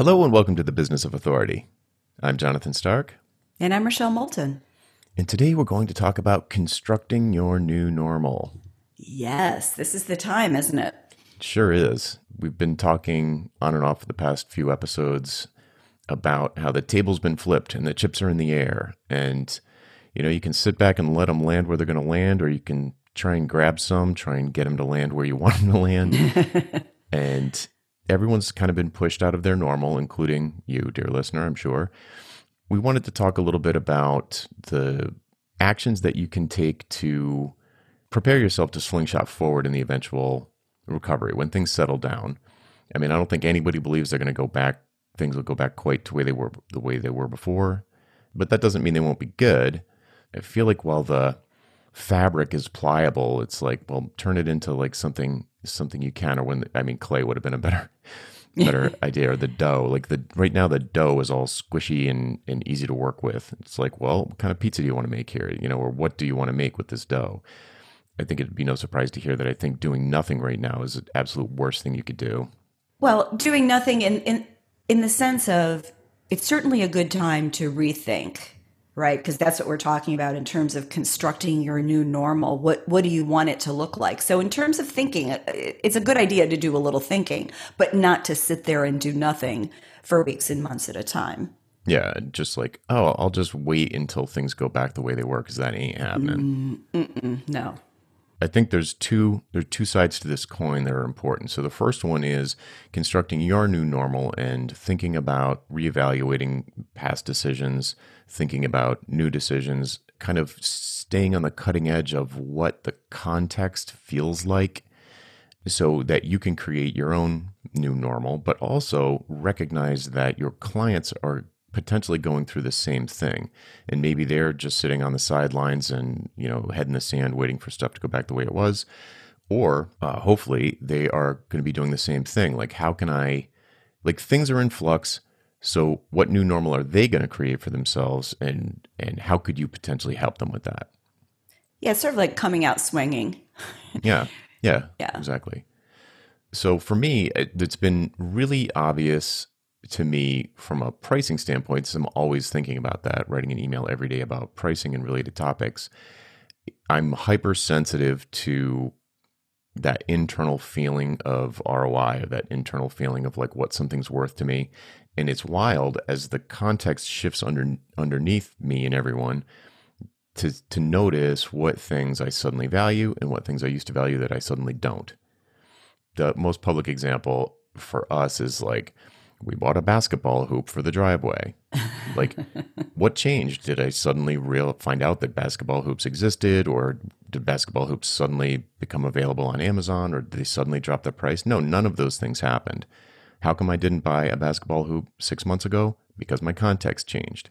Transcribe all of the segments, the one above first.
Hello and welcome to the Business of Authority. I'm Jonathan Stark. And I'm Rochelle Moulton. And today we're going to talk about constructing your new normal. Yes, this is the time, isn't it? Sure is. We've been talking on and off for the past few episodes about how the table's been flipped and the chips are in the air. And, you know, you can sit back and let them land where they're going to land, or you can try and grab some, try and get them to land where you want them to land. and everyone's kind of been pushed out of their normal, including you, dear listener, I'm sure. We wanted to talk a little bit about the actions that you can take to prepare yourself to slingshot forward in the eventual recovery when things settle down. I mean, I don't think anybody believes they're going to go back. Things will go back quite to the way they were the way they were before, but that doesn't mean they won't be good. I feel like while the fabric is pliable, it's like well, turn it into like something something you can. Or when I mean, clay would have been a better better idea. Or the dough, like the right now, the dough is all squishy and and easy to work with. It's like, well, what kind of pizza do you want to make here? You know, or what do you want to make with this dough? I think it'd be no surprise to hear that I think doing nothing right now is the absolute worst thing you could do. Well, doing nothing in in in the sense of it's certainly a good time to rethink, right? Because that's what we're talking about in terms of constructing your new normal. What what do you want it to look like? So in terms of thinking, uh, it's a good idea to do a little thinking, but not to sit there and do nothing for weeks and months at a time. Yeah, just like, oh, I'll just wait until things go back the way they were because that ain't happening. Mm, mm-mm, no. I think there's two there are two sides to this coin that are important. So the first one is constructing your new normal and thinking about reevaluating past decisions, thinking about new decisions, kind of staying on the cutting edge of what the context feels like so that you can create your own new normal, but also recognize that your clients are potentially going through the same thing. And maybe they're just sitting on the sidelines and you know head in the sand waiting for stuff to go back the way it was. Or uh, hopefully they are going to be doing the same thing. Like how can i like things are in flux. So what new normal are they going to create for themselves? And and how could you potentially help them with that? Yeah it's sort of like coming out swinging. Yeah. Yeah yeah. exactly. So for me it's been really obvious to me from a pricing standpoint, so I'm always thinking about that, writing an email every day about pricing and related topics. I'm hypersensitive to that internal feeling of ROI, that internal feeling of like what something's worth to me. And it's wild as the context shifts under underneath me and everyone to to notice what things I suddenly value and what things I used to value that I suddenly don't. The most public example for us is like we bought a basketball hoop for the driveway. Like, what changed? Did I suddenly real find out that basketball hoops existed, or did basketball hoops suddenly become available on Amazon, or did they suddenly drop the price? No, none of those things happened. How come I didn't buy a basketball hoop six months ago? Because my context changed.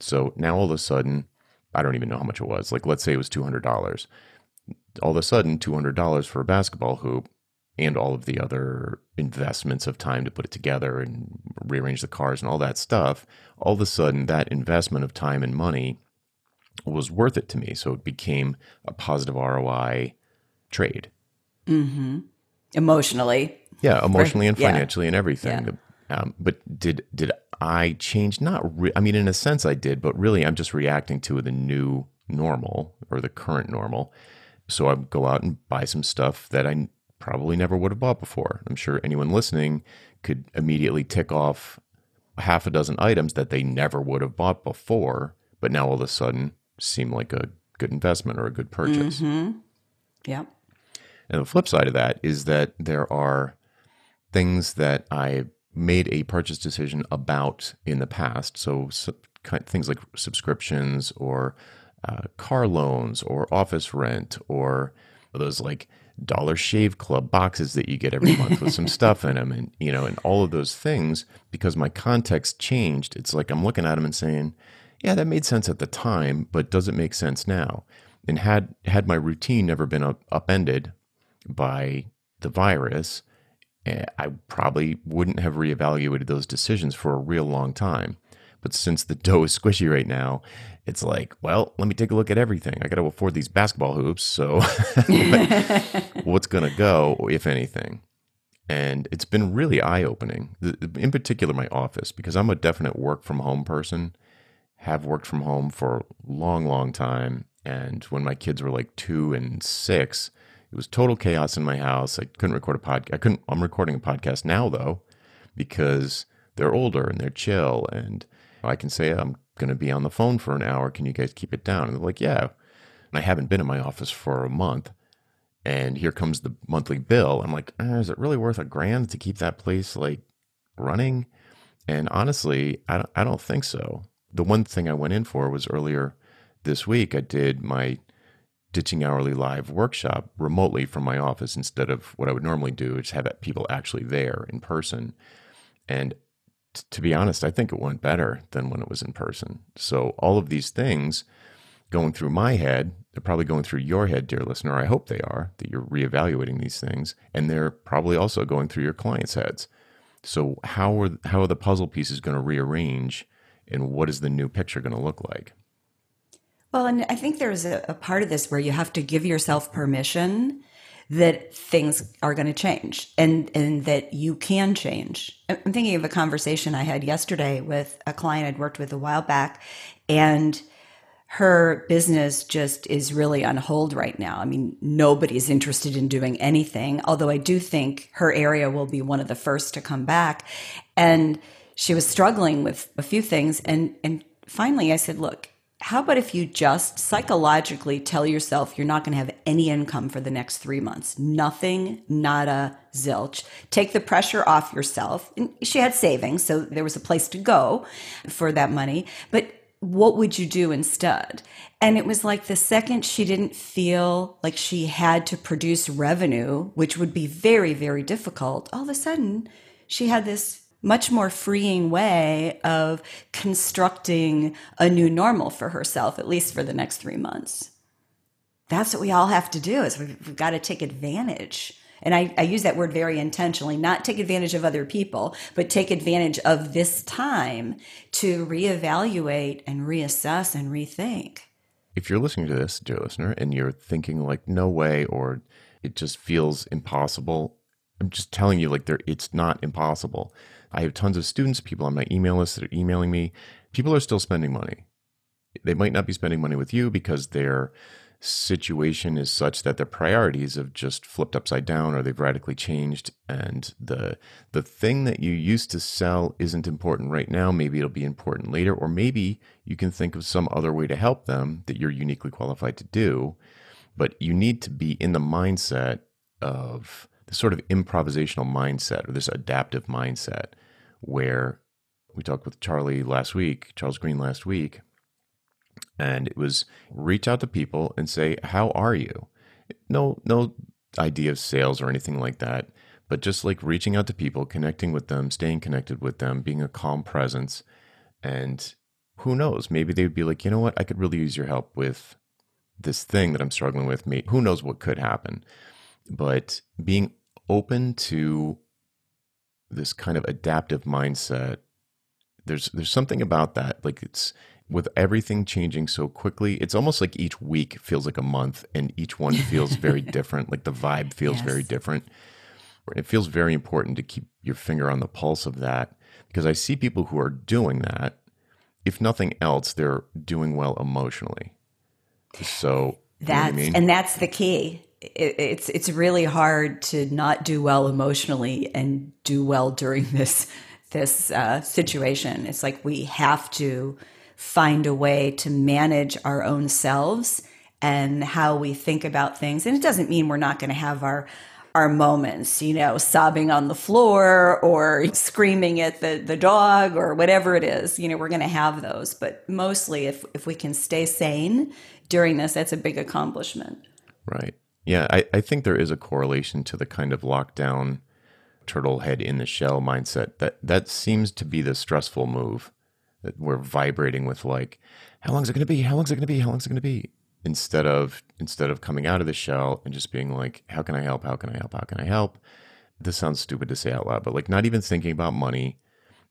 So now all of a sudden, I don't even know how much it was. Like, let's say it was two hundred dollars. All of a sudden, two hundred dollars for a basketball hoop and all of the other investments of time to put it together and rearrange the cars and all that stuff, all of a sudden that investment of time and money was worth it to me. So it became a positive ROI trade. Mm-hmm. Emotionally. Yeah, emotionally and financially yeah. and everything. Yeah. Um, but did did I change? Not. Re- I mean, in a sense, I did, but really, I'm just reacting to the new normal or the current normal. So I go out and buy some stuff that I probably never would have bought before. I'm sure anyone listening could immediately tick off half a dozen items that they never would have bought before, but now all of a sudden seem like a good investment or a good purchase. Mm-hmm. Yeah. And the flip side of that is that there are things that I made a purchase decision about in the past. So, so things like subscriptions or uh, car loans or office rent or those like Dollar Shave Club boxes that you get every month with some stuff in them, and you know, and all of those things. Because my context changed, it's like I'm looking at them and saying, "Yeah, that made sense at the time, but does it make sense now?" And had had my routine never been up, upended by the virus, eh, I probably wouldn't have reevaluated those decisions for a real long time. But since the dough is squishy right now, it's like, well, let me take a look at everything. I got to afford these basketball hoops. So what's going to go, if anything? And it's been really eye opening, in particular, my office, because I'm a definite work from home person, have worked from home for a long, long time. And when my kids were like two and six, it was total chaos in my house. I couldn't record a podcast. I couldn't, I'm recording a podcast now though, because they're older and they're chill. And I can say, I'm going to be on the phone for an hour. Can you guys keep it down? And they're like, yeah. And I haven't been in my office for a month and here comes the monthly bill. I'm like, eh, is it really worth a grand to keep that place like running? And honestly, I don't, I don't think so. The one thing I went in for was earlier this week, I did my ditching hourly live workshop remotely from my office instead of what I would normally do, is have people actually there in person. And to be honest, I think it went better than when it was in person. So all of these things going through my head. They're probably going through your head, dear listener. I hope they are, that you're reevaluating these things. And they're probably also going through your clients' heads. So, how are, how are the puzzle pieces going to rearrange? And what is the new picture going to look like? Well, and I think there's a, a part of this where you have to give yourself permission that things are going to change and and that you can change. I'm thinking of a conversation I had yesterday with a client I'd worked with a while back and her business just is really on hold right now. I mean, nobody's interested in doing anything, although I do think her area will be one of the first to come back. And she was struggling with a few things. And, and finally, I said, look, how about if you just psychologically tell yourself you're not going to have any income for the next three months? Nothing, nada, zilch. Take the pressure off yourself. And she had savings, so there was a place to go for that money. But what would you do instead? And it was like the second she didn't feel like she had to produce revenue, which would be very, very difficult, all of a sudden she had this much more freeing way of constructing a new normal for herself, at least for the next three months. That's what we all have to do is we've, we've got to take advantage and I, I, use that word very intentionally, not take advantage of other people, but take advantage of this time to reevaluate and reassess and rethink. If you're listening to this, dear listener, and you're thinking like, no way, or it just feels impossible, I'm just telling you, like, there, it's not impossible. I have tons of students, people on my email list that are emailing me. People are still spending money. They might not be spending money with you because they're situation is such that their priorities have just flipped upside down or they've radically changed and the the thing that you used to sell isn't important right now maybe it'll be important later or maybe you can think of some other way to help them that you're uniquely qualified to do but you need to be in the mindset of this sort of improvisational mindset or this adaptive mindset where we talked with Charlie last week Charles Green last week and it was reach out to people and say how are you? No no idea of sales or anything like that but just like reaching out to people connecting with them staying connected with them being a calm presence and who knows maybe they'd be like you know what? I could really use your help with this thing that i'm struggling with. Me who knows what could happen but being open to this kind of adaptive mindset there's there's something about that like it's with everything changing so quickly, it's almost like each week feels like a month and each one feels very different. Like the vibe feels yes. very different. It feels very important to keep your finger on the pulse of that because I see people who are doing that. If nothing else, they're doing well emotionally. So that's, I mean? and that's the key. It's it's really hard to not do well emotionally and do well during this this uh, situation. It's like we have to find a way to manage our own selves and how we think about things. And it doesn't mean we're not going to have our our moments, you know, sobbing on the floor or screaming at the, the dog or whatever it is, you know, we're going to have those. But mostly, if, if we can stay sane during this, that's a big accomplishment. Right. Yeah. I, I think there is a correlation to the kind of lockdown, turtle head in the shell mindset. That that seems to be the stressful move that we're vibrating with like how long is it going to be? How long is it going to be? How long is it going to be? Instead of instead of coming out of the shell and just being like how can i help? How can i help? How can i help? This sounds stupid to say out loud but like not even thinking about money.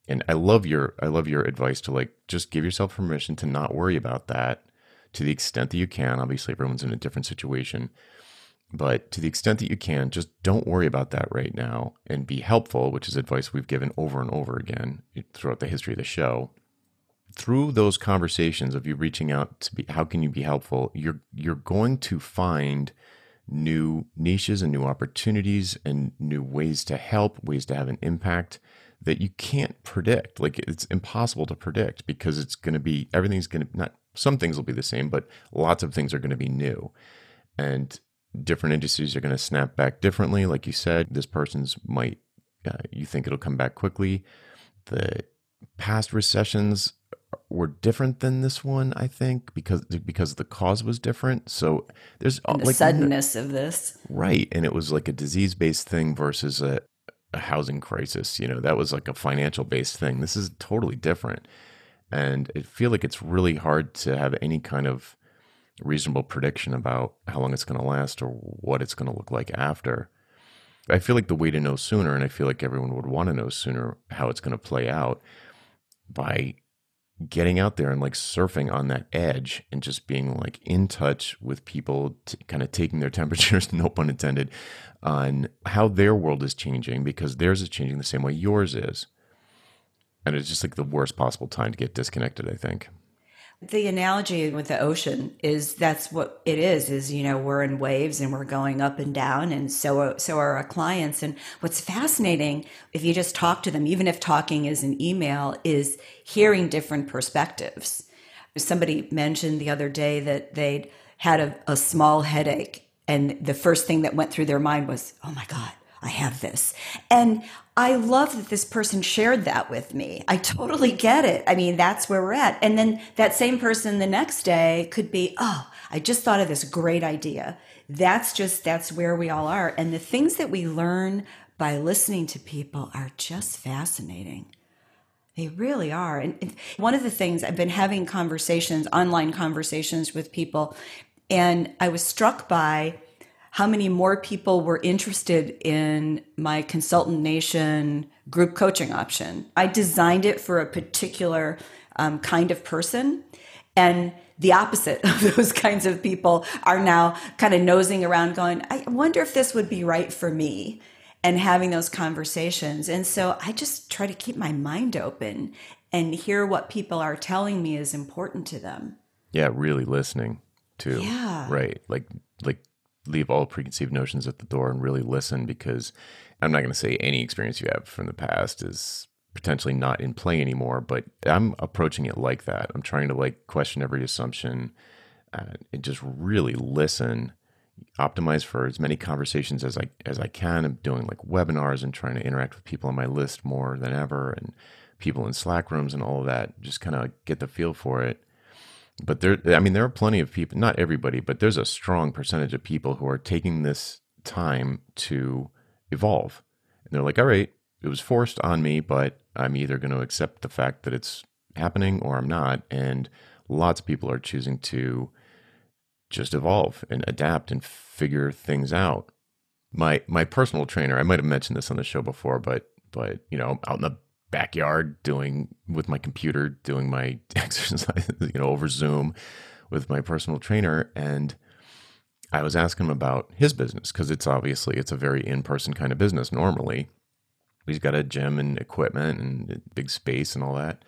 And i love your i love your advice to like just give yourself permission to not worry about that to the extent that you can. Obviously everyone's in a different situation But to the extent that you can, just don't worry about that right now and be helpful, which is advice we've given over and over again throughout the history of the show. Through those conversations of you reaching out to be how can you be helpful, you're you're going to find new niches and new opportunities and new ways to help, ways to have an impact that you can't predict. Like it's impossible to predict because it's going to be everything's going to not some things will be the same, but lots of things are going to be new. And different industries are going to snap back differently. Like you said, this person's might, uh, you think it'll come back quickly. The past recessions were different than this one, I think, because because the cause was different. So there's and the like suddenness of this, right? And it was like a disease based thing versus a, a housing crisis. You know, that was like a financial based thing. This is totally different, and I feel like it's really hard to have any kind of reasonable prediction about how long it's going to last or what it's going to look like after. I feel like the way to know sooner, and I feel like everyone would want to know sooner how it's going to play out by getting out there and like surfing on that edge and just being like in touch with people, t- kind of taking their temperatures, no pun intended, on how their world is changing because theirs is changing the same way yours is. And it's just like the worst possible time to get disconnected, I think. The analogy with the ocean is that's what it is is you know we're in waves and we're going up and down and so so are our clients and what's fascinating if you just talk to them even if talking is an email is hearing different perspectives. Somebody mentioned the other day that they'd had a, a small headache and the first thing that went through their mind was, "Oh my god, I have this. And I love that this person shared that with me. I totally get it. I mean, that's where we're at. And then that same person the next day could be, oh, I just thought of this great idea. That's just, that's where we all are. And the things that we learn by listening to people are just fascinating. They really are. And one of the things I've been having conversations, online conversations with people, and I was struck by how many more people were interested in my consultant nation group coaching option. I designed it for a particular um, kind of person. And the opposite of those kinds of people are now kind of nosing around going, I wonder if this would be right for me and having those conversations. And so I just try to keep my mind open and hear what people are telling me is important to them. Yeah, really listening too. Yeah. Right. Like like leave all preconceived notions at the door and really listen because I'm not going to say any experience you have from the past is potentially not in play anymore, but I'm approaching it like that. I'm trying to like question every assumption and just really listen, optimize for as many conversations as I as I can. I'm doing like webinars and trying to interact with people on my list more than ever and people in Slack rooms and all of that. Just kind of get the feel for it but there i mean there are plenty of people not everybody but there's a strong percentage of people who are taking this time to evolve. And they're like all right it was forced on me but i'm either going to accept the fact that it's happening or i'm not. And lots of people are choosing to just evolve and adapt and figure things out. My my personal trainer i might have mentioned this on the show before but but you know out in the backyard doing with my computer doing my exercise you know over zoom with my personal trainer. And i was asking him about his business because it's obviously it's a very in-person kind of business normally. He's got a gym and equipment and big space and all that.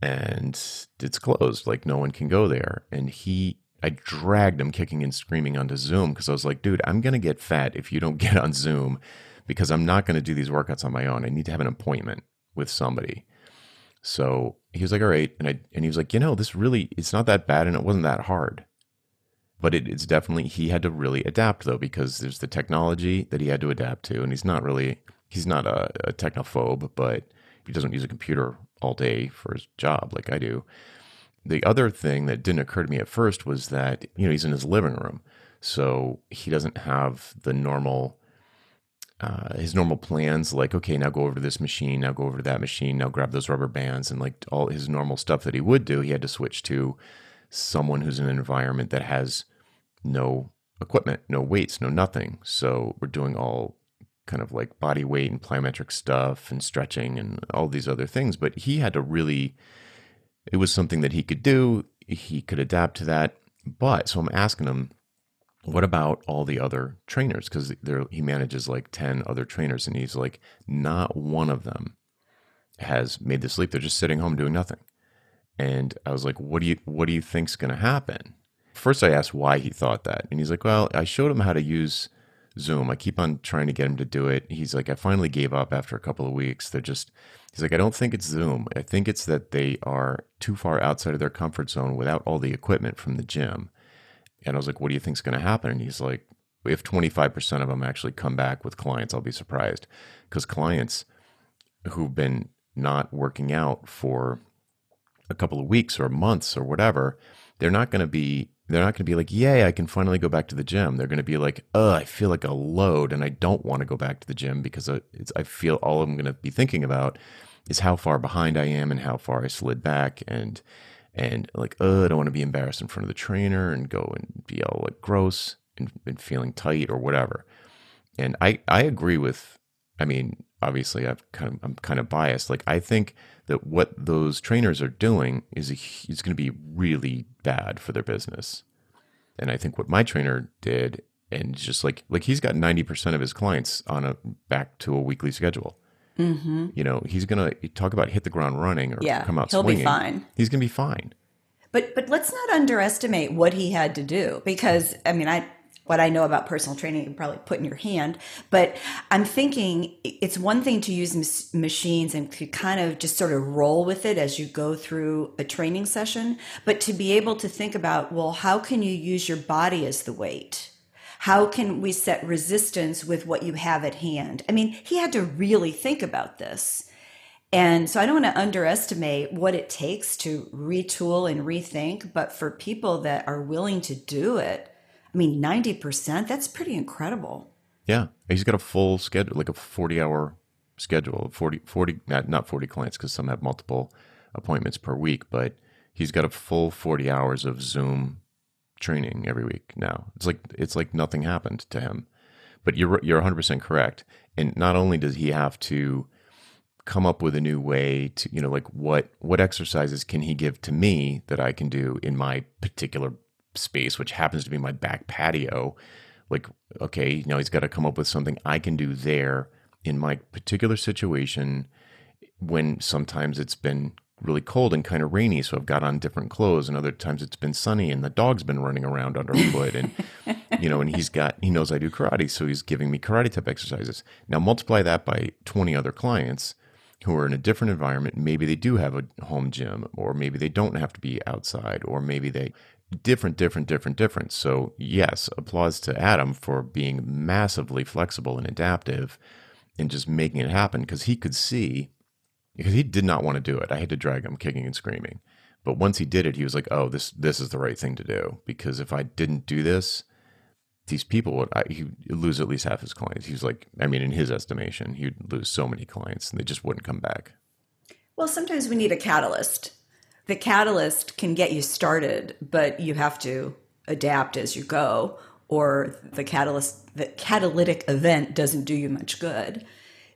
And it's closed like no one can go there. And he i dragged him kicking and screaming onto zoom because i was like dude i'm to get fat if you don't get on zoom because i'm not to do these workouts on my own. I need to have an appointment with somebody. So he was like, all right. And I, and he was like, you know, this really, it's not that bad and it wasn't that hard. But it, it's definitely, he had to really adapt though, because there's the technology that he had to adapt to. And he's not really, he's not a, a technophobe, but he doesn't use a computer all day for his job like I do. The other thing that didn't occur to me at first was that, you know, he's in his living room. So he doesn't have the normal uh, his normal plans, like, okay, now go over to this machine, now go over to that machine, now grab those rubber bands, and like all his normal stuff that he would do, he had to switch to someone who's in an environment that has no equipment, no weights, no nothing. So we're doing all kind of like body weight and plyometric stuff and stretching and all these other things. But he had to really, it was something that he could do. He could adapt to that. But so I'm asking him, what about all the other trainers? Because he manages like 10 other trainers, and he's like, not one of them has made the leap. They're just sitting home doing nothing. And I was like, what do you what do you think's gonna happen? First I asked why he thought that. And he's like, Well, I showed him how to use Zoom. I keep on trying to get him to do it. He's like, I finally gave up after a couple of weeks. They're just he's like, I don't think it's Zoom. I think it's that they are too far outside of their comfort zone without all the equipment from the gym. And I was like, What do you think's gonna happen? And he's like, if 25% of them actually come back with clients, I'll be surprised. Because clients who've been not working out for a couple of weeks or months or whatever, they're not going to be they're not going to be like, "Yay, I can finally go back to the gym." They're going to be like, "Oh, I feel like a load and I don't want to go back to the gym because uh, I feel all I'm going to be thinking about is how far behind I am and how far I slid back and and like, "Oh, I don't want to be embarrassed in front of the trainer and go and be all like gross and, and feeling tight or whatever." And I I agree with I mean, obviously I've kind of, I'm kind of biased. Like I think that what those trainers are doing is a, is going to be really bad for their business. And I think what my trainer did, and just like like he's got ninety percent of his clients on a back to a weekly schedule. Mm-hmm. You know, he's gonna talk about hit the ground running or yeah, come out he'll swinging. Be fine. He's gonna be fine. But but let's not underestimate what he had to do because I mean I what I know about personal training, you can probably put in your hand. But I'm thinking it's one thing to use machines and to kind of just sort of roll with it as you go through a training session, but to be able to think about, well, how can you use your body as the weight? How can we set resistance with what you have at hand? I mean, he had to really think about this. And so I don't want to underestimate what it takes to retool and rethink, but for people that are willing to do it, I mean, 90%, that's pretty incredible. Yeah. He's got a full schedule, like a 40 hour schedule, 40, 40 not, not 40 clients because some have multiple appointments per week, but he's got a full 40 hours of Zoom training every week now. It's like, it's like nothing happened to him. But you're, you're 100% correct. And not only does he have to come up with a new way to, you know, like what, what exercises can he give to me that I can do in my particular space, which happens to be my back patio, like, okay, you know, he's got to come up with something I can do there in my particular situation when sometimes it's been really cold and kind of rainy, so I've got on different clothes, and other times it's been sunny and the dog's been running around underfoot, and you know, and he's got he knows I do karate, so he's giving me karate type exercises. Now multiply that by twenty other clients who are in a different environment. Maybe they do have a home gym, or maybe they don't have to be outside, or maybe they different, different, different, different. So, yes, applause to Adam for being massively flexible and adaptive and just making it happen because he could see, because he did not want to do it. I had to drag him kicking and screaming. But once he did it, he was like, oh, this, this is the right thing to do. Because if I didn't do this, these people would, I, he'd lose at least half his clients. He was like, I mean, in his estimation, he'd lose so many clients and they just wouldn't come back. Well, sometimes we need a catalyst the catalyst can get you started, but you have to adapt as you go, or the catalyst, the catalytic event doesn't do you much good.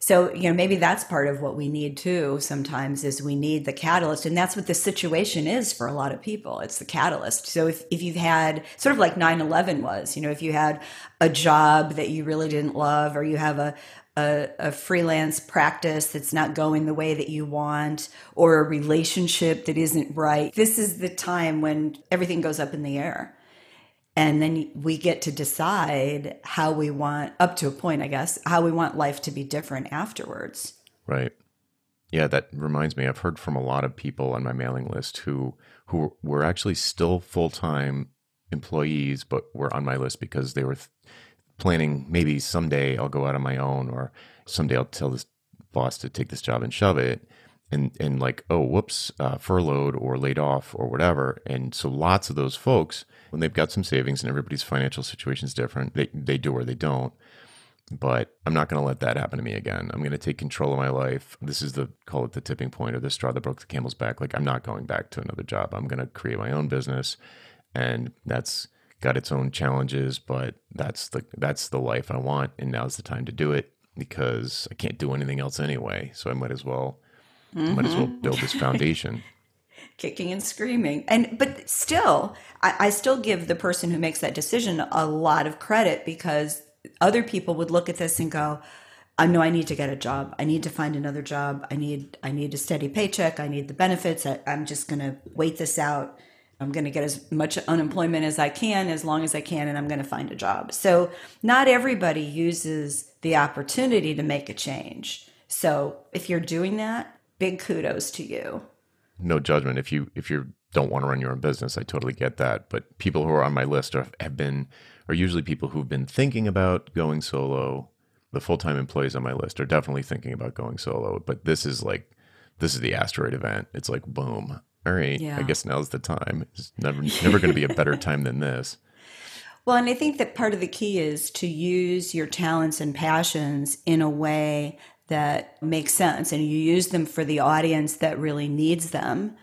So, you know, maybe that's part of what we need too sometimes is we need the catalyst. And that's what the situation is for a lot of people. It's the catalyst. So if, if you've had sort of like 9-11 was, you know, if you had a job that you really didn't love, or you have a, a, a, freelance practice that's not going the way that you want or a relationship that isn't right. This is the time when everything goes up in the air. And then we get to decide how we want, up to a point, I guess, how we want life to be different afterwards. Right. Yeah, that reminds me. I've heard from a lot of people on my mailing list who who were actually still full time employees, but were on my list because they were planning maybe someday I'll go out on my own or someday I'll tell this boss to take this job and shove it and and like oh whoops uh, furloughed or laid off or whatever and so lots of those folks when they've got some savings and everybody's financial situation is different they they do or they don't but I'm not going to let that happen to me again. I'm going to take control of my life. This is the call it the tipping point or the straw that broke the camel's back. Like I'm not going back to another job. I'm going to create my own business, and that's got its own challenges, but that's the that's the life I want, and now's the time to do it because I can't do anything else anyway. So I might as well mm-hmm. might as well mm-hmm. build this foundation. kicking and screaming. And but still, I, I still give the person who makes that decision a lot of credit because other people would look at this and go, I know I need to get a job. I need to find another job. I need I need a steady paycheck. I need the benefits. I, I'm just going to wait this out. I'm going to get as much unemployment as I can, as long as I can, and I'm going to find a job. So, not everybody uses the opportunity to make a change. So, if you're doing that, big kudos to you. No judgment. If you if you don't want to run your own business, I totally get that. But people who are on my list are, have been are usually people who've been thinking about going solo. The full time employees on my list are definitely thinking about going solo. But this is like this is the asteroid event. It's like boom all right, yeah. I guess now's the time. It's never never going to be a better time than this. Well, and I think that part of the key is to use your talents and passions in a way that makes sense and you use them for the audience that really needs them.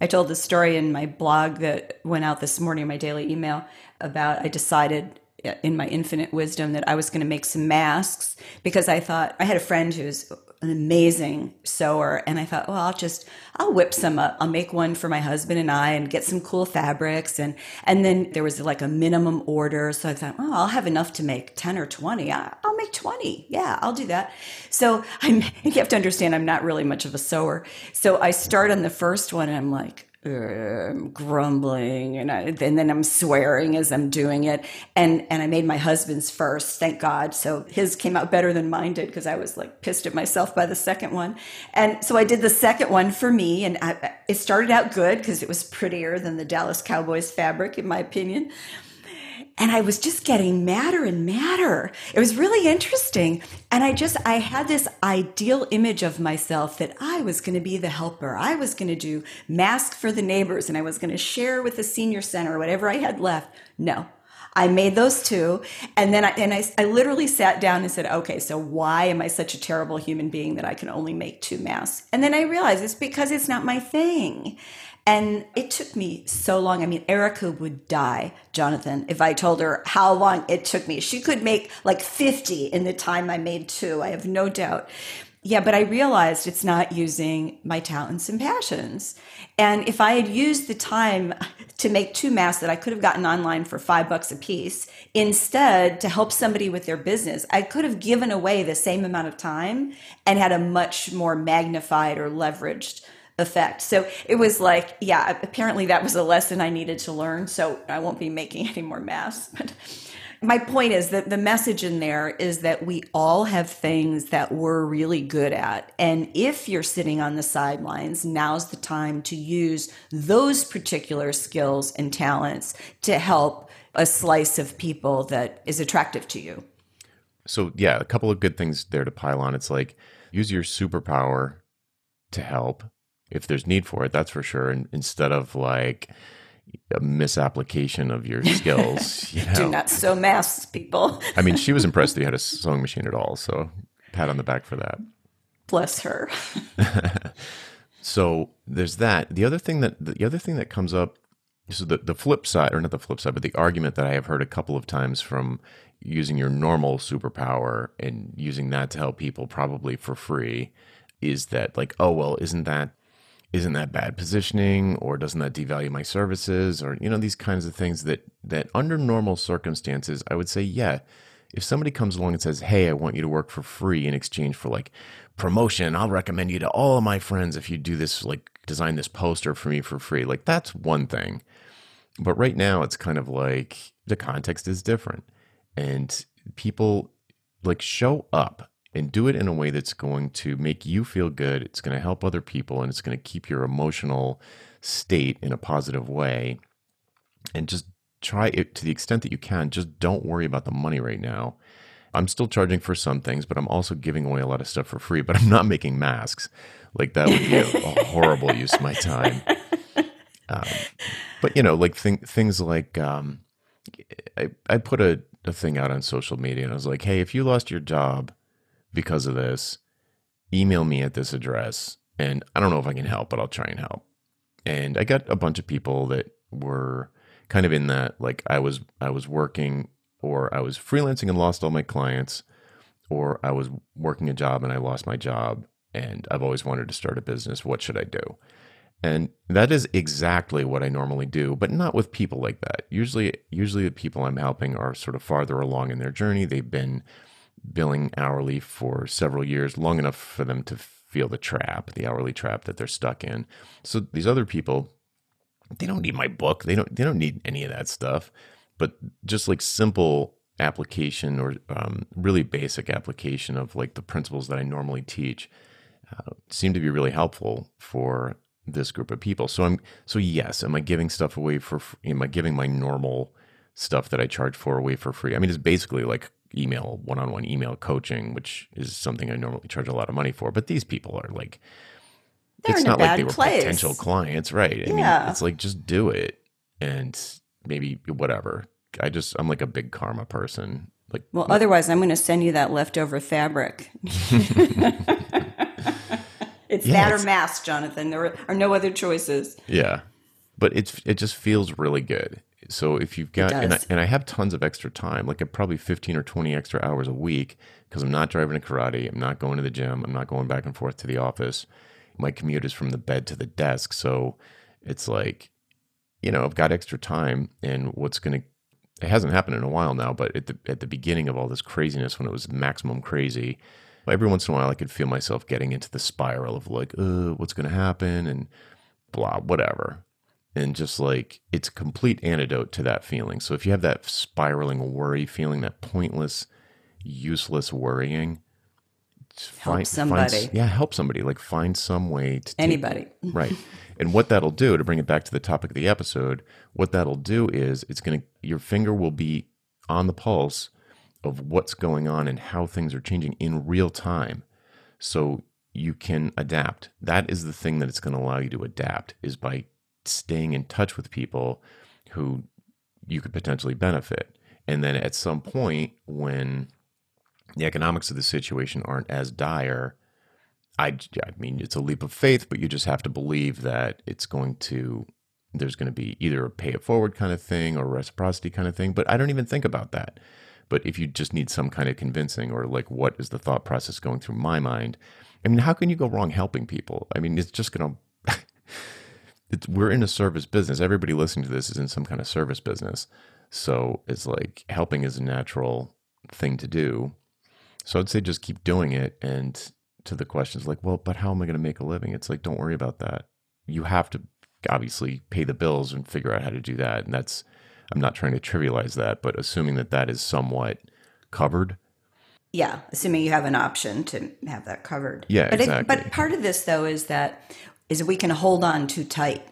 I told the story in my blog that went out this morning, my daily email, about I decided uh, in my infinite wisdom that I was going to make some masks because I thought I had a friend who's an amazing sewer. And i thought well i'll just i'll whip some up. I'll make one for my husband and i and get some cool fabrics. And and then there was like a minimum order. So i thought oh i'll have enough to make 10 or 20 i'll make 20 yeah i'll do that. So i'm you have to understand i'm not really much of a sewer. So i start on the first one and i'm like I'm grumbling and, I, and then I'm swearing as I'm doing it. And, and I made my husband's first, thank God. So his came out better than mine did because I was like pissed at myself by the second one. And so I did the second one for me and I, it started out good because it was prettier than the Dallas Cowboys fabric, in my opinion and I was just getting madder and madder. It was really interesting. And I just, I had this ideal image of myself that I was going to be the helper. I was going to do mask for the neighbors and I was going to share with the senior center, whatever I had left. No, I made those two. And then I, and I, I literally sat down and said, okay, so why am I such a terrible human being that I can only make two masks? And then I realized it's because it's not my thing. And it took me so long. I mean, Erica would die, Jonathan, if I told her how long it took me. She could make like 50 in the time I made two. I have no doubt. Yeah, but I realized it's not using my talents and passions. And if I had used the time to make two masks that I could have gotten online for five bucks a piece, instead to help somebody with their business, I could have given away the same amount of time and had a much more magnified or leveraged effect. So it was like, yeah, apparently that was a lesson I needed to learn. So I won't be making any more masks. But my point is that the message in there is that we all have things that we're really good at. And if you're sitting on the sidelines, now's the time to use those particular skills and talents to help a slice of people that is attractive to you. So, yeah, a couple of good things there to pile on. It's like use your superpower to help if there's need for it, that's for sure. And instead of like a misapplication of your skills, you know. do not sew masks, people. I mean, she was impressed that you had a sewing machine at all, so pat on the back for that. Bless her. so there's that. The other thing that the other thing that comes up so the, the flip side, or not the flip side, but the argument that I have heard a couple of times from using your normal superpower and using that to help people probably for free is that like, oh well, isn't that isn't that bad positioning or doesn't that devalue my services or you know these kinds of things that that under normal circumstances i would say yeah if somebody comes along and says hey i want you to work for free in exchange for like promotion i'll recommend you to all of my friends if you do this like design this poster for me for free like that's one thing. But right now it's kind of like the context is different and people like show up and do it in a way that's going to make you feel good. It's going to help other people and it's going to keep your emotional state in a positive way. And just try it to the extent that you can. Just don't worry about the money right now. I'm still charging for some things, but I'm also giving away a lot of stuff for free. But I'm not making masks. Like that would be a, a horrible use of my time. Um, but you know, like th- things like um, I, I put a, a thing out on social media, and I was like, "Hey, if you lost your job, because of this, email me at this address. And I don't know if I can help, but I'll try and help. And I got a bunch of people that were kind of in that like I was I was working or I was freelancing and lost all my clients or I was working a job and I lost my job and I've always wanted to start a business. What should I do? And that is exactly what I normally do, but not with people like that. Usually usually the people I'm helping are sort of farther along in their journey. They've been billing hourly for several years, long enough for them to feel the trap, the hourly trap that they're stuck in. So these other people, they don't need my book. They don't they don't need any of that stuff. But just like simple application or um, really basic application of like the principles that I normally teach uh, seem to be really helpful for this group of people. So I'm so yes, am I giving stuff away for? Am I giving my normal stuff that I charge for away for free? I mean, it's basically like email one-on-one email coaching, which is something I normally charge a lot of money for. But these people are like, They're it's not like they were place. potential clients, right? I yeah. mean, it's like just do it and maybe whatever. I just I'm like a big karma person. Like, well, otherwise I'm going to send you that leftover fabric. It's yeah, that it's, or mass, Jonathan. There are no other choices. Yeah, but it's it just feels really good. So if you've got and I, and I have tons of extra time, like probably fifteen or twenty extra hours a week because I'm not driving to karate, I'm not going to the gym, I'm not going back and forth to the office. My commute is from the bed to the desk, so it's like, you know, I've got extra time, and what's going to it hasn't happened in a while now, but at the at the beginning of all this craziness, when it was maximum crazy, every once in a while I could feel myself getting into the spiral of like, uh, what's going to happen and blah, whatever. And just like it's a complete antidote to that feeling. So if you have that spiraling worry feeling, that pointless, useless worrying, help find, somebody. Find, yeah, help somebody. Like find some way to anybody. right. And what that'll do to bring it back to the topic of the episode, what that'll do is it's going to your finger will be on the pulse of what's going on and how things are changing in real time so you can adapt that is the thing that it's going to allow you to adapt is by staying in touch with people who you could potentially benefit and then at some point when the economics of the situation aren't as dire I, I mean it's a leap of faith but you just have to believe that it's going to there's going to be either a pay it forward kind of thing or reciprocity kind of thing but i don't even think about that but if you just need some kind of convincing or like, what is the thought process going through my mind? I mean, how can you go wrong helping people? I mean, it's just going to. We're in a service business. Everybody listening to this is in some kind of service business. So it's like helping is a natural thing to do. So I'd say just keep doing it. And to the questions like, well, but how am I going to make a living? It's like, don't worry about that. You have to obviously pay the bills and figure out how to do that. And that's I'm not trying to trivialize that, but assuming that that is somewhat covered. Yeah, assuming you have an option to have that covered. Yeah, but exactly. It, but part of this though is that is we can hold on too tight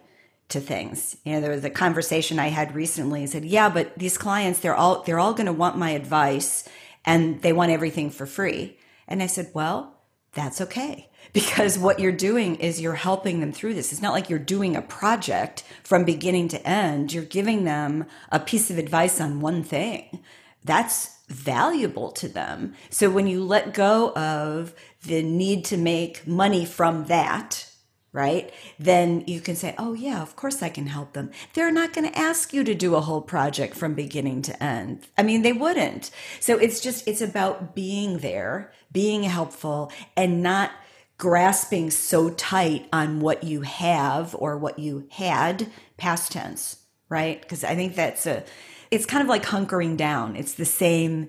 to things. You know, there was a conversation I had recently. I said, "Yeah, but these clients, they're all they're all going to want my advice, and they want everything for free." And I said, "Well, that's okay because what you're doing is you're helping them through this. It's not like you're doing a project from beginning to end. You're giving them a piece of advice on one thing. That's valuable to them. So when you let go of the need to make money from that, right? Then you can say, oh, yeah, of course I can help them. They're not going to ask you to do a whole project from beginning to end. I mean, they wouldn't. So it's just, it's about being there, being helpful, and not grasping so tight on what you have or what you had, past tense, right? Because I think that's a, it's kind of like hunkering down. It's the same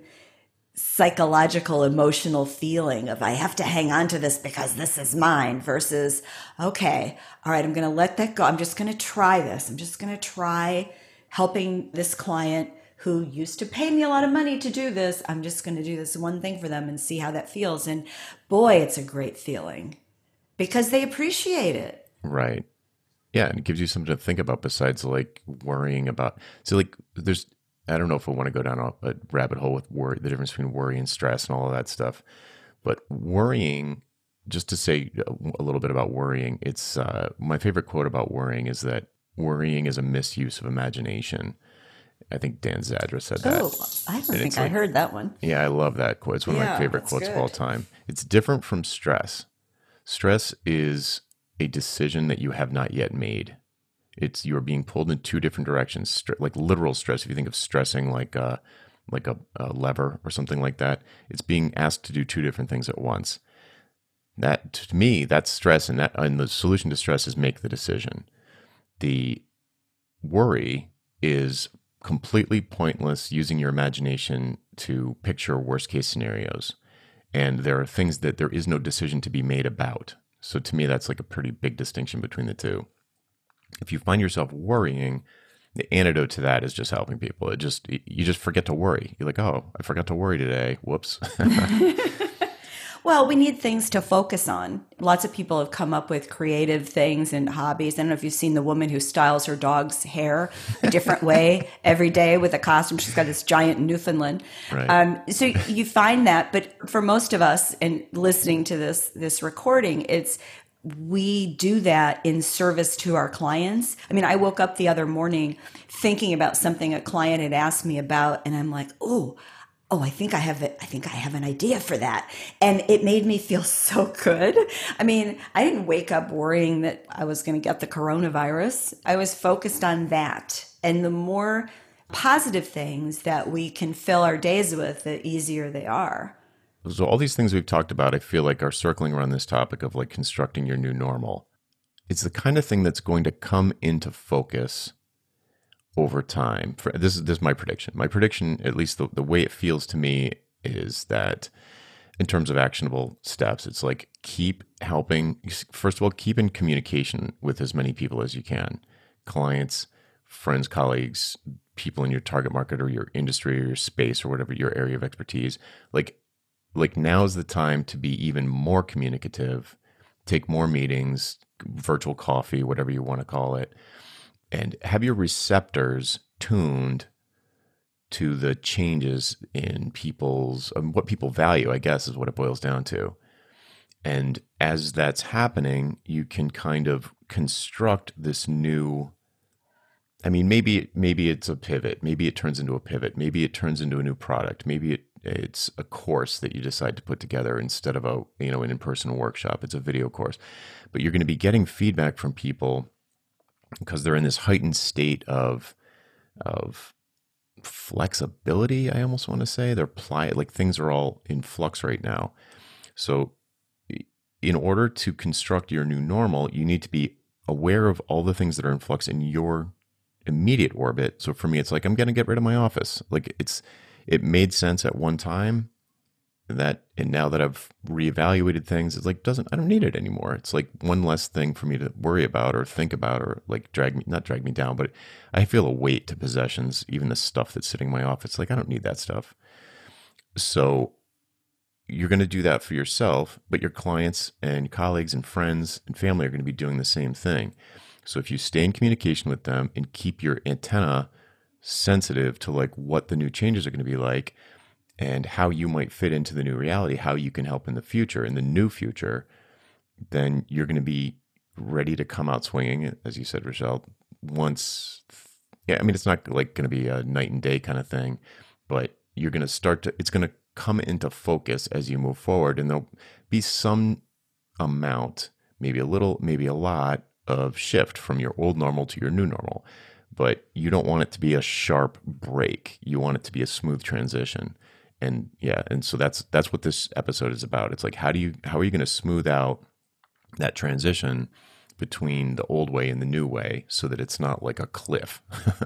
psychological emotional feeling of I have to hang on to this because this is mine versus okay, all right, I'm going to let that go. I'm just going to try this. I'm just going to try helping this client who used to pay me a lot of money to do this. I'm just going to do this one thing for them and see how that feels. And boy, it's a great feeling because they appreciate it. Right. Yeah, and it gives you something to think about besides like worrying about. So, like, there's I don't know if we want to go down a, a rabbit hole with worry, the difference between worry and stress and all of that stuff. But worrying, just to say a little bit about worrying, it's uh, my favorite quote about worrying is that worrying is a misuse of imagination. I think Dan Zadra said that. Oh, I don't think I heard that one. Yeah, I love that quote. It's one yeah, of my favorite quotes good. of all time. It's different from stress. Stress is a decision that you have not yet made it's you're being pulled in two different directions, like literal stress. If you think of stressing like a like a, a lever or something like that, it's being asked to do two different things at once. That to me, that's stress, and that and the solution to stress is make the decision. The worry is completely pointless using your imagination to picture worst case scenarios. And there are things that there is no decision to be made about. So to me, that's like a pretty big distinction between the two. If you find yourself worrying, the antidote to that is just helping people. It just you just forget to worry. You're like, oh, I forgot to worry today. Whoops. Well, we need things to focus on. Lots of people have come up with creative things and hobbies. I don't know if you've seen the woman who styles her dog's hair a different way every day with a costume. She's got this giant Newfoundland. Right. Um, so you find that, but for most of us, and listening to this this recording, it's we do that in service to our clients. I mean, I woke up the other morning thinking about something a client had asked me about, and I'm like, oh, oh, I think I have it. I think I have an idea for that. And it made me feel so good. I mean, I didn't wake up worrying that I was going to get the coronavirus. I was focused on that. And the more positive things that we can fill our days with, the easier they are. So all these things we've talked about, I feel like are circling around this topic of like constructing your new normal. It's the kind of thing that's going to come into focus over time. For, this is this is my prediction. My prediction, at least the, the way it feels to me, is that in terms of actionable steps, it's like keep helping. First of all, keep in communication with as many people as you can, clients, friends, colleagues, people in your target market or your industry or your space or whatever your area of expertise. Like, like now is the time to be even more communicative. Take more meetings, virtual coffee, whatever you want to call it and have your receptors tuned to the changes in people's um, what people value i guess is what it boils down to and as that's happening you can kind of construct this new i mean maybe maybe it's a pivot maybe it turns into a pivot maybe it turns into a new product maybe it it's a course that you decide to put together instead of a you know an in-person workshop. It's a video course. But you're going to be getting feedback from people because they're in this heightened state of of flexibility i almost want to say. They're pliant like things are all in flux right now. So in order to construct your new normal you need to be aware of all the things that are in flux in your immediate orbit. So for me it's like i'm going to get rid of my office. Like it's it made sense at one time that and now that I've reevaluated things, it's like doesn't I don't need it anymore. It's like one less thing for me to worry about or think about or like drag me not drag me down, but I feel a weight to possessions, even the stuff that's sitting in my office. Like I don't need that stuff. So you're going to do that for yourself, but your clients and colleagues and friends and family are going to be doing the same thing. So if you stay in communication with them and keep your antenna sensitive to like what the new changes are going to be like, and how you might fit into the new reality, how you can help in the future, in the new future, then you're going to be ready to come out swinging, as you said, Rochelle. Once, yeah, I mean, it's not like going to be a night and day kind of thing, but you're going to start to, it's going to come into focus as you move forward, and there'll be some amount, maybe a little, maybe a lot of shift from your old normal to your new normal. But you don't want it to be a sharp break. You want it to be a smooth transition. And yeah and so that's that's what this episode is about. It's like how do you how are you going to smooth out that transition between the old way and the new way so that it's not like a cliff?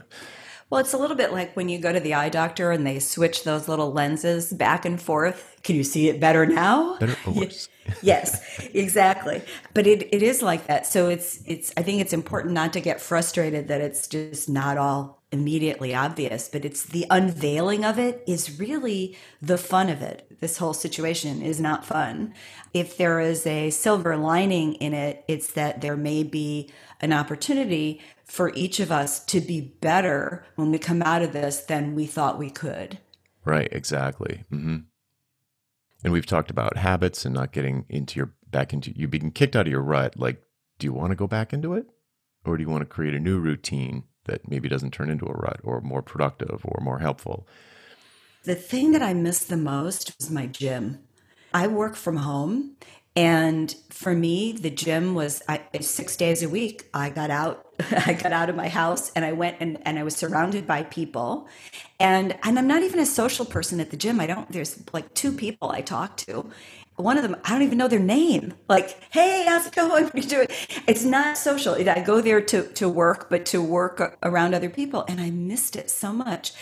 Well it's a little bit like when you go to the eye doctor and they switch those little lenses back and forth. Can you see it better now? Better? Oh, or worse yes exactly but it, it is like that so it's it's i think it's important not to get frustrated that it's just not all immediately obvious, but it's the unveiling of it is really the fun of it. This whole situation is not fun. If there is a silver lining in it, it's that there may be an opportunity for each of us to be better when we come out of this than we thought we could. Right, exactly. Mm-hmm. And we've talked about habits and not getting into your back into you being kicked out of your rut. Like, do you want to go back into it? Or do you want to create a new routine that maybe doesn't turn into a rut or more productive or more helpful. The thing that I miss the most was my gym. I work from home and for me the gym was I, six days a week i got out i got out of my house and i went and, and i was surrounded by people and and i'm not even a social person at the gym i don't there's like two people i talk to one of them, I don't even know their name. Like, hey, how's it going? What are you doing? It's not social. I go there to, to work, but to work around other people. And I missed it so much.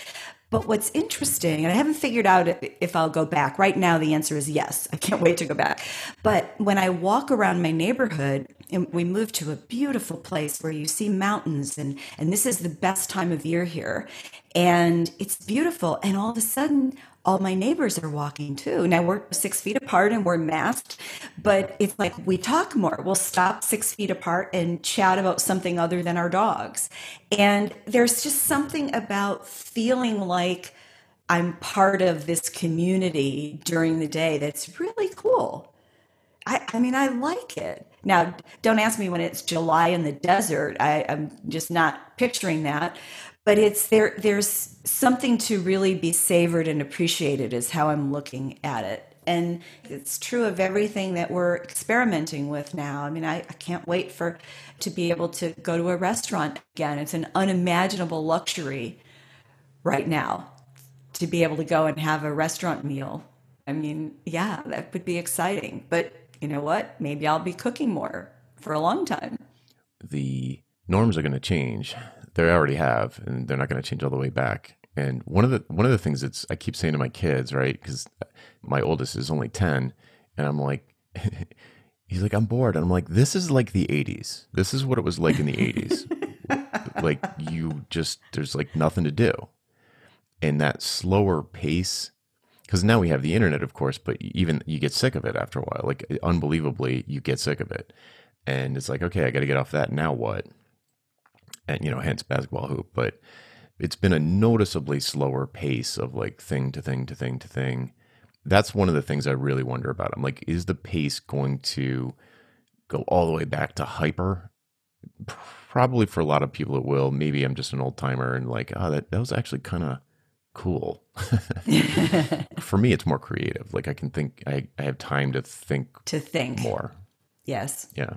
But what's interesting, and I haven't figured out if I'll go back. Right now, the answer is yes. I can't wait to go back. But when I walk around my neighborhood, and we moved to a beautiful place where you see mountains, and, and this is the best time of year here. And it's beautiful. And all of a sudden, all my neighbors are walking too. Now we're six feet apart and we're masked, but it's like we talk more. We'll stop six feet apart and chat about something other than our dogs. And there's just something about feeling like I'm part of this community during the day that's really cool. I, I mean, I like it. Now, don't ask me when it's July in the desert. I, I'm just not picturing that but it's there there's something to really be savored and appreciated is how i'm looking at it. And it's true of everything that we're experimenting with now. I mean I, I, can't wait for to be able to go to a restaurant again. It's an unimaginable luxury right now to be able to go and have a restaurant meal. I mean yeah that would be exciting. But you know what? Maybe i'll be cooking more for a long time. The norms are going to change they already have, and they're not going to change all the way back. And one of the one of the things that's I keep saying to my kids, right? Because my oldest is only ten, and I'm like, he's like, I'm bored, and I'm like, this is like the '80s. This is what it was like in the '80s. like you just there's like nothing to do, and that slower pace. Because now we have the internet, of course, but even you get sick of it after a while. Like unbelievably, you get sick of it, and it's like, okay, I got to get off that. Now what? And you know, hence basketball hoop. But it's been a noticeably slower pace of like thing to thing to thing to thing. That's one of the things I really wonder about. I'm like, is the pace going to go all the way back to hyper? Probably for a lot of people it will. Maybe I'm just an old timer and like, oh, that, that was actually kind of cool. for me, it's more creative. Like I can think, I, I have time to think to think more. Yes. Yeah.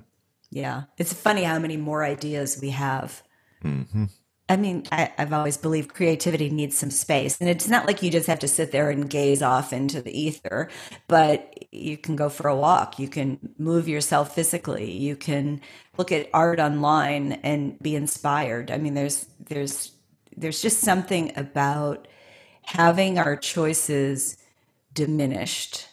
Yeah. It's funny how many more ideas we have Mm-hmm. I mean, I, have always believed creativity needs some space. And it's not like you just have to sit there and gaze off into the ether, but you can go for a walk. You can move yourself physically. You can look at art online and be inspired. I mean, there's, there's, there's just something about having our choices diminished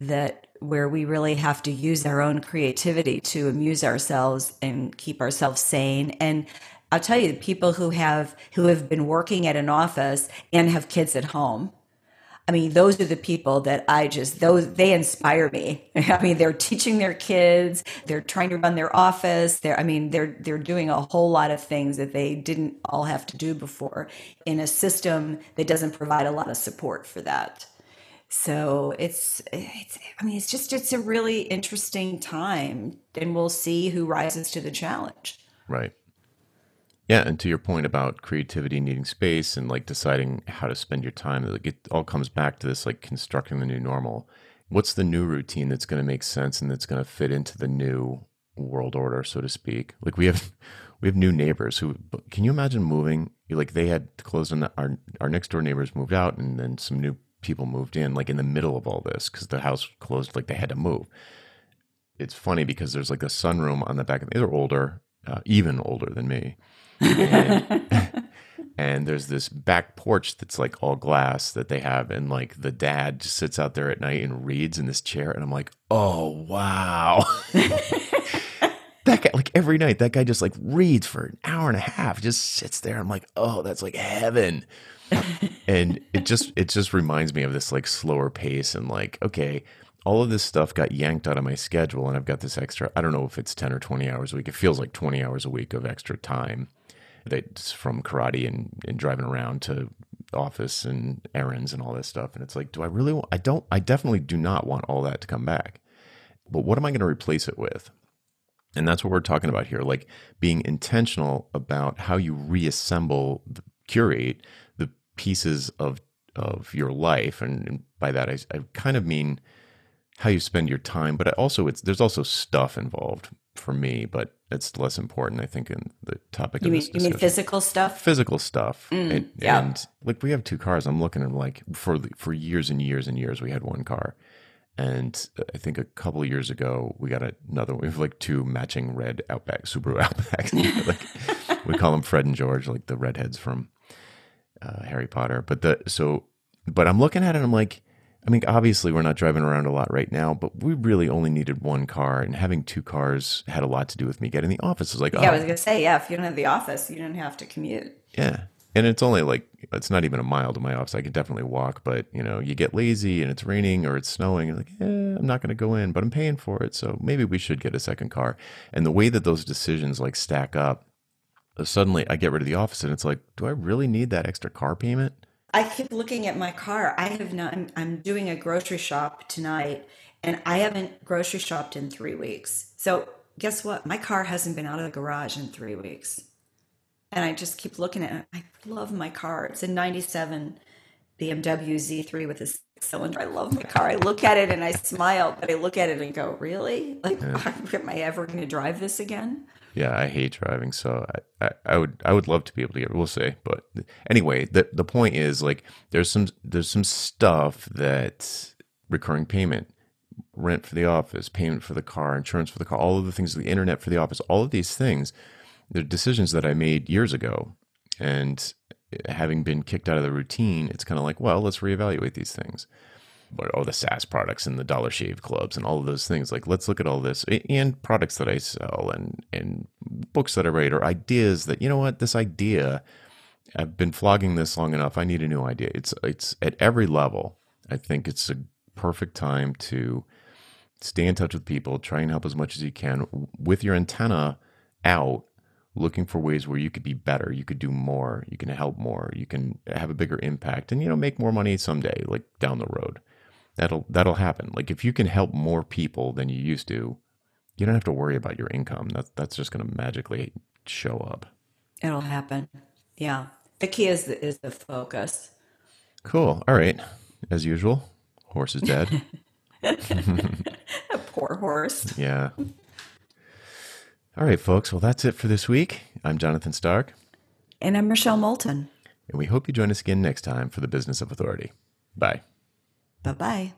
that where we really have to use our own creativity to amuse ourselves and keep ourselves sane and I'll tell you, people who have who have been working at an office and have kids at home. I mean, those are the people that I just those they inspire me. I mean, they're teaching their kids, they're trying to run their office. They're I mean, they're they're doing a whole lot of things that they didn't all have to do before in a system that doesn't provide a lot of support for that. So it's it's I mean it's just it's a really interesting time and we'll see who rises to the challenge. Right. Yeah, and to your point about creativity needing space and like deciding how to spend your time, like it all comes back to this like constructing the new normal. What's the new routine that's going to make sense and that's going to fit into the new world order, so to speak? Like we have we have new neighbors who can you imagine moving like they had closed on the, our our next door neighbors moved out and then some new people moved in like in the middle of all this because the house closed like they had to move. It's funny because there's like a sunroom on the back of they're older uh, even older than me. And, and, there's this back porch that's like all glass that they have and like the dad just sits out there at night and reads in this chair and i'm like oh wow. That guy like every night that guy just like reads for an hour and a half just sits there. I'm like oh that's like heaven and it just it just reminds me of this like slower pace and like okay all of this stuff got yanked out of my schedule and i've got this extra i don't know if it's 10 or 20 hours a week. It feels like 20 hours a week of extra time that's from karate and, and driving around to office and errands and all this stuff. And it's like do i really want i don't i definitely do not want all that to come back. But what am i going to replace it with? And that's what we're talking about here like being intentional about how you reassemble the curate pieces of of your life, and, by that I, I, kind of mean how you spend your time, but also it's there's also stuff involved for me, but it's less important, I think, in the topic you of mean, this You mean physical stuff? Physical stuff, mm, and, yeah. and like we have two cars. I'm looking at like for for years and years and years we had one car, And I think a couple of years ago, we got another. We have like two matching red Outback Subaru Outbacks. like, we call them Fred and George, like the redheads from uh, Harry Potter. But the so, but I'm looking at it. I'm like, I mean, obviously we're not driving around a lot right now, but we really only needed one car, and having two cars had a lot to do with me getting the office. Was like, yeah, oh. I was gonna say, yeah, if you don't have the office, you don't have to commute. Yeah, and it's only like it's not even a mile to my office. I could definitely walk, but you know, you get lazy and it's raining or it's snowing. You're like, eh, I'm not going to go in, but I'm paying for it, so maybe we should get a second car. And the way that those decisions like stack up, suddenly I get rid of the office, and it's like, do I really need that extra car payment? I keep looking at my car. I have not. I'm, I'm doing a grocery shop tonight, and I haven't grocery shopped in three weeks. So guess what? My car hasn't been out of the garage in three weeks and I just keep looking at it. I love my car. It's a 97 BMW Z3 with a cylinder. I love my car. I look at it and I smile, but I look at it and go, really? Like, yeah. am I ever going to drive this again? Yeah, I hate driving, so I, I, I, would I would love to be able to get. We'll see, but anyway, the the point is like there's some there's some stuff that recurring payment, rent for the office, payment for the car, insurance for the car, all of the things, the internet for the office, all of these things they're decisions that I made years ago. And having been kicked out of the routine, it's kind of like, well, let's reevaluate these things. But oh, the SaaS products and the Dollar Shave Clubs and all of those things. Like, let's look at all this and products that I sell and and books that I write or ideas that you know what this idea. I've been flogging this long enough. I need a new idea. It's it's at every level. I think it's a perfect time to stay in touch with people, try and help as much as you can with your antenna out looking for ways where you could be better, you could do more, you can help more, you can have a bigger impact and you know make more money someday like down the road. That'll that'll happen. Like if you can help more people than you used to, you don't have to worry about your income. That's that's just going to magically show up. It'll happen. Yeah. The key is the, is the focus. Cool. All right. As usual, horse is dead. a poor horse. Yeah. All right, folks. Well, that's it for this week. I'm Jonathan Stark. And I'm Rochelle Moulton. And we hope you join us again next time for the Business of Authority. Bye. Bye bye.